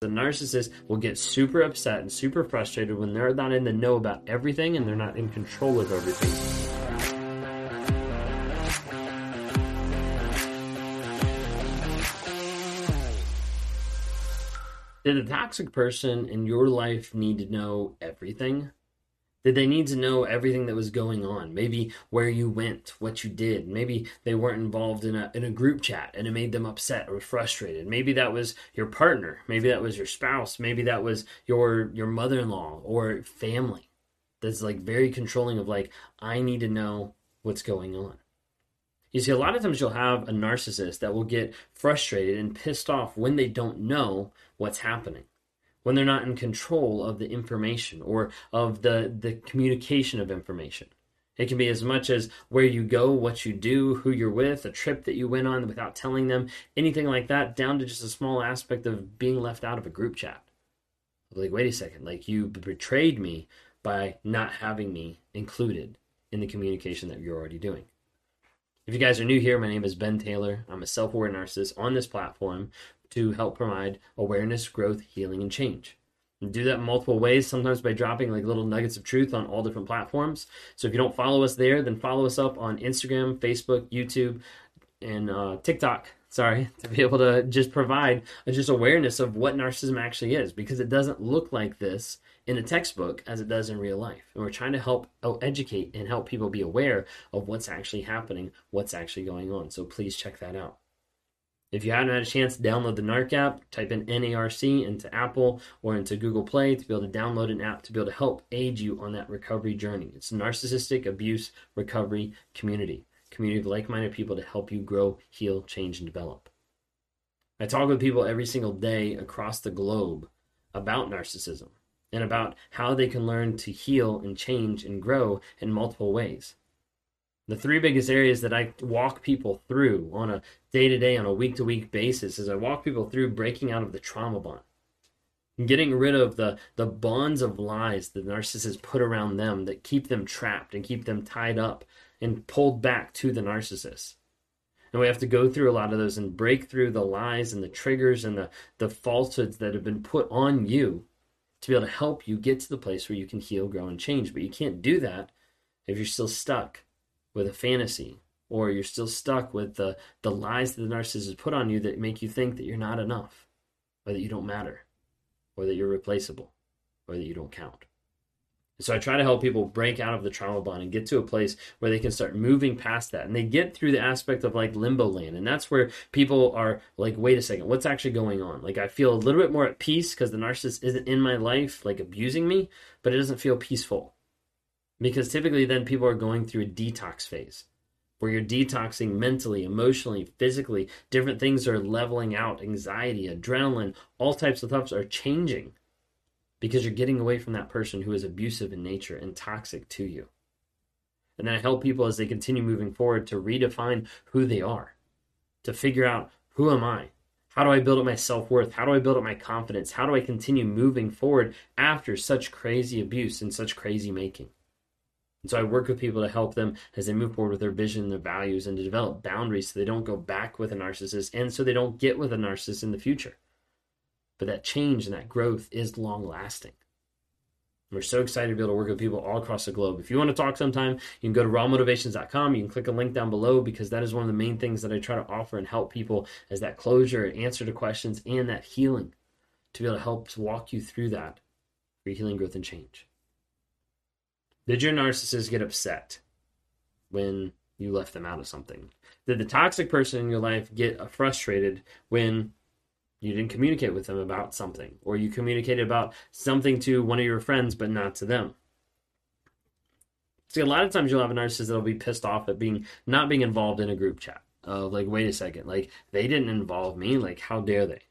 The narcissist will get super upset and super frustrated when they're not in the know about everything and they're not in control of everything. Did a toxic person in your life need to know everything? Did they need to know everything that was going on? Maybe where you went, what you did. Maybe they weren't involved in a in a group chat and it made them upset or frustrated. Maybe that was your partner. Maybe that was your spouse. Maybe that was your your mother-in-law or family. That's like very controlling of like I need to know what's going on. You see, a lot of times you'll have a narcissist that will get frustrated and pissed off when they don't know what's happening when they're not in control of the information or of the, the communication of information. It can be as much as where you go, what you do, who you're with, a trip that you went on without telling them, anything like that, down to just a small aspect of being left out of a group chat. Like, wait a second, like you betrayed me by not having me included in the communication that you're already doing. If you guys are new here, my name is Ben Taylor. I'm a self aware narcissist on this platform to help provide awareness, growth, healing, and change. And do that in multiple ways, sometimes by dropping like little nuggets of truth on all different platforms. So if you don't follow us there, then follow us up on Instagram, Facebook, YouTube, and uh, TikTok. Sorry, to be able to just provide just awareness of what narcissism actually is, because it doesn't look like this in a textbook as it does in real life. And we're trying to help oh, educate and help people be aware of what's actually happening, what's actually going on. So please check that out. If you haven't had a chance to download the NARC app, type in NARC into Apple or into Google Play to be able to download an app to be able to help aid you on that recovery journey. It's a narcissistic abuse recovery community, community of like-minded people to help you grow, heal, change, and develop. I talk with people every single day across the globe about narcissism and about how they can learn to heal and change and grow in multiple ways. The three biggest areas that I walk people through on a day to day, on a week to week basis is I walk people through breaking out of the trauma bond. Getting rid of the, the bonds of lies that narcissists put around them that keep them trapped and keep them tied up and pulled back to the narcissist. And we have to go through a lot of those and break through the lies and the triggers and the, the falsehoods that have been put on you to be able to help you get to the place where you can heal, grow, and change. But you can't do that if you're still stuck with a fantasy or you're still stuck with the, the lies that the narcissist has put on you that make you think that you're not enough or that you don't matter or that you're replaceable or that you don't count. so I try to help people break out of the trauma bond and get to a place where they can start moving past that. And they get through the aspect of like limbo land. And that's where people are like, wait a second, what's actually going on? Like I feel a little bit more at peace because the narcissist isn't in my life, like abusing me, but it doesn't feel peaceful. Because typically, then people are going through a detox phase where you're detoxing mentally, emotionally, physically. Different things are leveling out anxiety, adrenaline, all types of thoughts are changing because you're getting away from that person who is abusive in nature and toxic to you. And then I help people as they continue moving forward to redefine who they are, to figure out who am I? How do I build up my self worth? How do I build up my confidence? How do I continue moving forward after such crazy abuse and such crazy making? And so I work with people to help them as they move forward with their vision, their values, and to develop boundaries so they don't go back with a narcissist and so they don't get with a narcissist in the future. But that change and that growth is long lasting. We're so excited to be able to work with people all across the globe. If you want to talk sometime, you can go to rawmotivations.com. You can click a link down below because that is one of the main things that I try to offer and help people as that closure, and answer to questions, and that healing to be able to help walk you through that for healing, growth, and change. Did your narcissist get upset when you left them out of something? Did the toxic person in your life get frustrated when you didn't communicate with them about something or you communicated about something to one of your friends but not to them? See, a lot of times you'll have a narcissist that'll be pissed off at being not being involved in a group chat. Of like, wait a second, like they didn't involve me. Like, how dare they?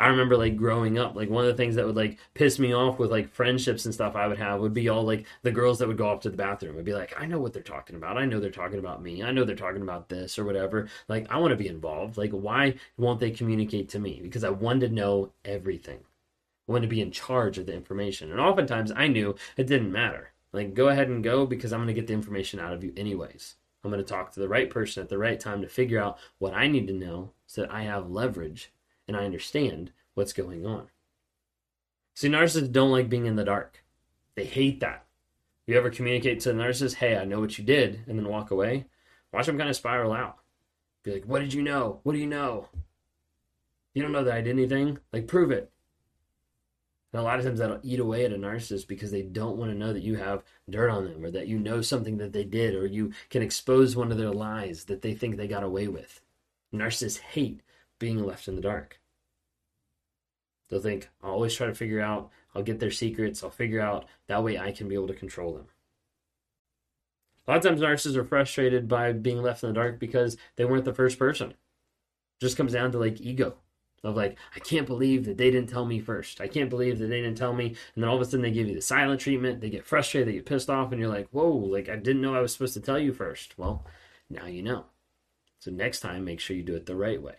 I remember like growing up, like one of the things that would like piss me off with like friendships and stuff I would have would be all like the girls that would go off to the bathroom. I'd be like, I know what they're talking about. I know they're talking about me. I know they're talking about this or whatever. Like, I want to be involved. Like, why won't they communicate to me? Because I wanted to know everything. I wanted to be in charge of the information. And oftentimes I knew it didn't matter. Like, go ahead and go because I'm going to get the information out of you anyways. I'm going to talk to the right person at the right time to figure out what I need to know so that I have leverage and I understand what's going on. See, narcissists don't like being in the dark. They hate that. You ever communicate to the narcissist, hey, I know what you did, and then walk away? Watch them kind of spiral out. Be like, what did you know? What do you know? You don't know that I did anything? Like, prove it. And a lot of times that'll eat away at a narcissist because they don't want to know that you have dirt on them or that you know something that they did or you can expose one of their lies that they think they got away with. Narcissists hate being left in the dark. They'll think, I'll always try to figure out, I'll get their secrets, I'll figure out, that way I can be able to control them. A lot of times narcissists are frustrated by being left in the dark because they weren't the first person. It just comes down to like ego of like i can't believe that they didn't tell me first i can't believe that they didn't tell me and then all of a sudden they give you the silent treatment they get frustrated they get pissed off and you're like whoa like i didn't know i was supposed to tell you first well now you know so next time make sure you do it the right way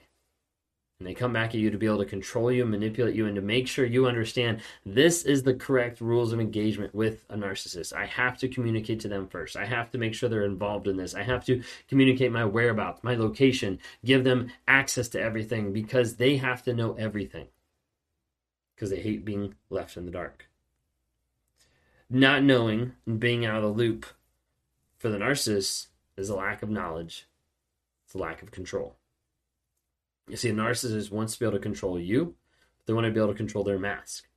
and they come back at you to be able to control you, manipulate you, and to make sure you understand this is the correct rules of engagement with a narcissist. I have to communicate to them first. I have to make sure they're involved in this. I have to communicate my whereabouts, my location, give them access to everything because they have to know everything because they hate being left in the dark. Not knowing and being out of the loop for the narcissist is a lack of knowledge, it's a lack of control. You see, a narcissist wants to be able to control you, they want to be able to control their mask.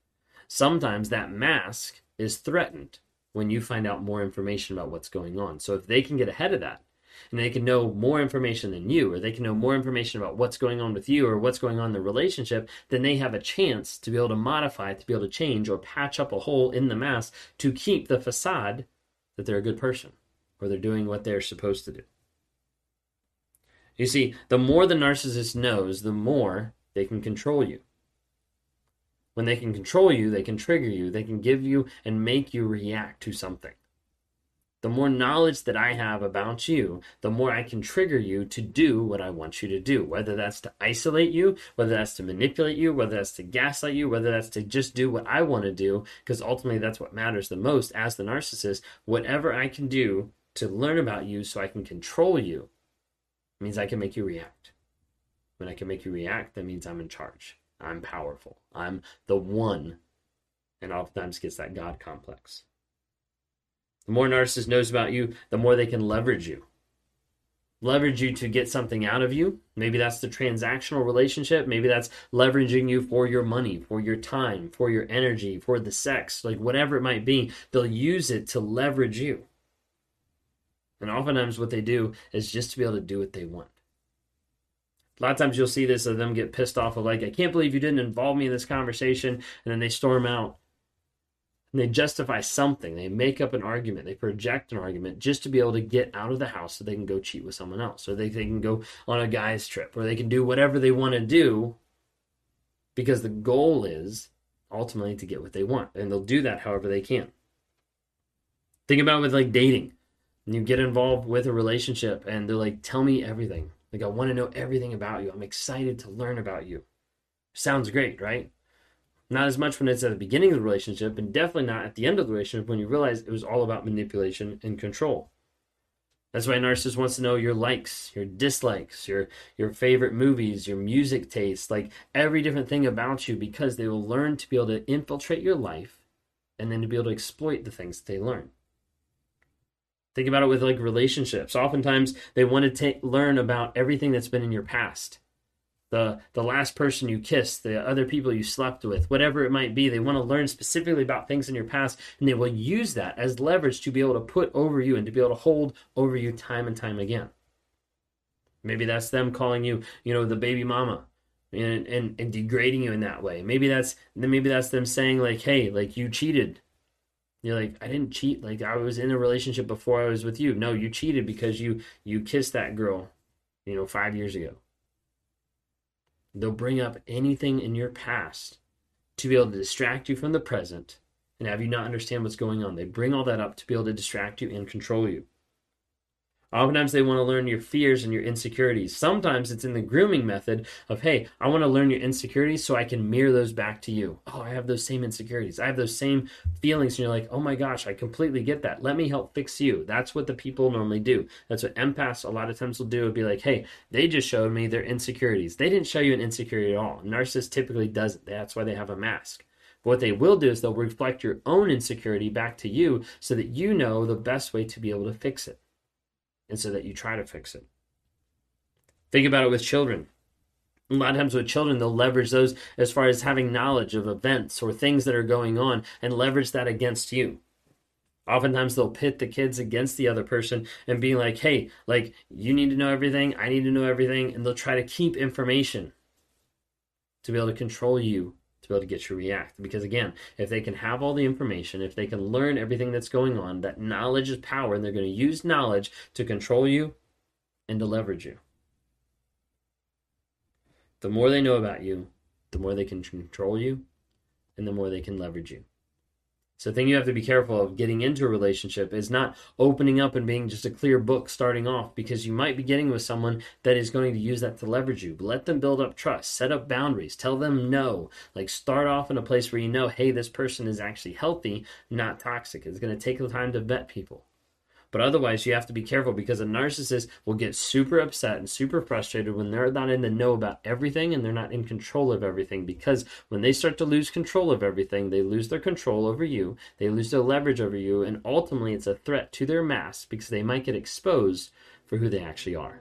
Sometimes that mask is threatened when you find out more information about what's going on. So if they can get ahead of that, and they can know more information than you, or they can know more information about what's going on with you or what's going on in the relationship, then they have a chance to be able to modify, to be able to change or patch up a hole in the mask to keep the facade that they're a good person or they're doing what they're supposed to do. You see, the more the narcissist knows, the more they can control you. When they can control you, they can trigger you, they can give you and make you react to something. The more knowledge that I have about you, the more I can trigger you to do what I want you to do. Whether that's to isolate you, whether that's to manipulate you, whether that's to gaslight you, whether that's to just do what I want to do, because ultimately that's what matters the most as the narcissist. Whatever I can do to learn about you so I can control you means I can make you react. When I can make you react, that means I'm in charge. I'm powerful. I'm the one. And oftentimes gets that God complex. The more narcissist knows about you, the more they can leverage you. Leverage you to get something out of you. Maybe that's the transactional relationship. Maybe that's leveraging you for your money, for your time, for your energy, for the sex, like whatever it might be. They'll use it to leverage you. And oftentimes, what they do is just to be able to do what they want. A lot of times, you'll see this of them get pissed off of, like, I can't believe you didn't involve me in this conversation. And then they storm out and they justify something. They make up an argument. They project an argument just to be able to get out of the house so they can go cheat with someone else, or they, they can go on a guy's trip, or they can do whatever they want to do because the goal is ultimately to get what they want. And they'll do that however they can. Think about with like dating you get involved with a relationship and they're like, tell me everything. Like, I want to know everything about you. I'm excited to learn about you. Sounds great, right? Not as much when it's at the beginning of the relationship, and definitely not at the end of the relationship when you realize it was all about manipulation and control. That's why a narcissist wants to know your likes, your dislikes, your your favorite movies, your music tastes, like every different thing about you, because they will learn to be able to infiltrate your life and then to be able to exploit the things that they learn. Think about it with like relationships. Oftentimes they want to learn about everything that's been in your past. The the last person you kissed, the other people you slept with, whatever it might be, they want to learn specifically about things in your past and they will use that as leverage to be able to put over you and to be able to hold over you time and time again. Maybe that's them calling you, you know, the baby mama and, and, and degrading you in that way. Maybe that's maybe that's them saying like, hey, like you cheated you're like, I didn't cheat. Like I was in a relationship before I was with you. No, you cheated because you you kissed that girl, you know, five years ago. They'll bring up anything in your past to be able to distract you from the present and have you not understand what's going on. They bring all that up to be able to distract you and control you. Oftentimes they want to learn your fears and your insecurities. Sometimes it's in the grooming method of, hey, I want to learn your insecurities so I can mirror those back to you. Oh, I have those same insecurities. I have those same feelings. And you're like, oh my gosh, I completely get that. Let me help fix you. That's what the people normally do. That's what empaths a lot of times will do. Would be like, hey, they just showed me their insecurities. They didn't show you an insecurity at all. Narcissist typically doesn't. That's why they have a mask. But what they will do is they'll reflect your own insecurity back to you so that you know the best way to be able to fix it and so that you try to fix it. Think about it with children. A lot of times with children, they'll leverage those as far as having knowledge of events or things that are going on and leverage that against you. Oftentimes they'll pit the kids against the other person and be like, hey, like, you need to know everything, I need to know everything, and they'll try to keep information to be able to control you to be able to get you react. Because again, if they can have all the information, if they can learn everything that's going on, that knowledge is power, and they're going to use knowledge to control you and to leverage you. The more they know about you, the more they can control you, and the more they can leverage you. So the thing you have to be careful of getting into a relationship is not opening up and being just a clear book starting off because you might be getting with someone that is going to use that to leverage you. Let them build up trust, set up boundaries, tell them no. Like start off in a place where you know, hey, this person is actually healthy, not toxic. It's going to take the time to vet people. But otherwise, you have to be careful because a narcissist will get super upset and super frustrated when they're not in the know about everything and they're not in control of everything. Because when they start to lose control of everything, they lose their control over you, they lose their leverage over you, and ultimately it's a threat to their mass because they might get exposed for who they actually are.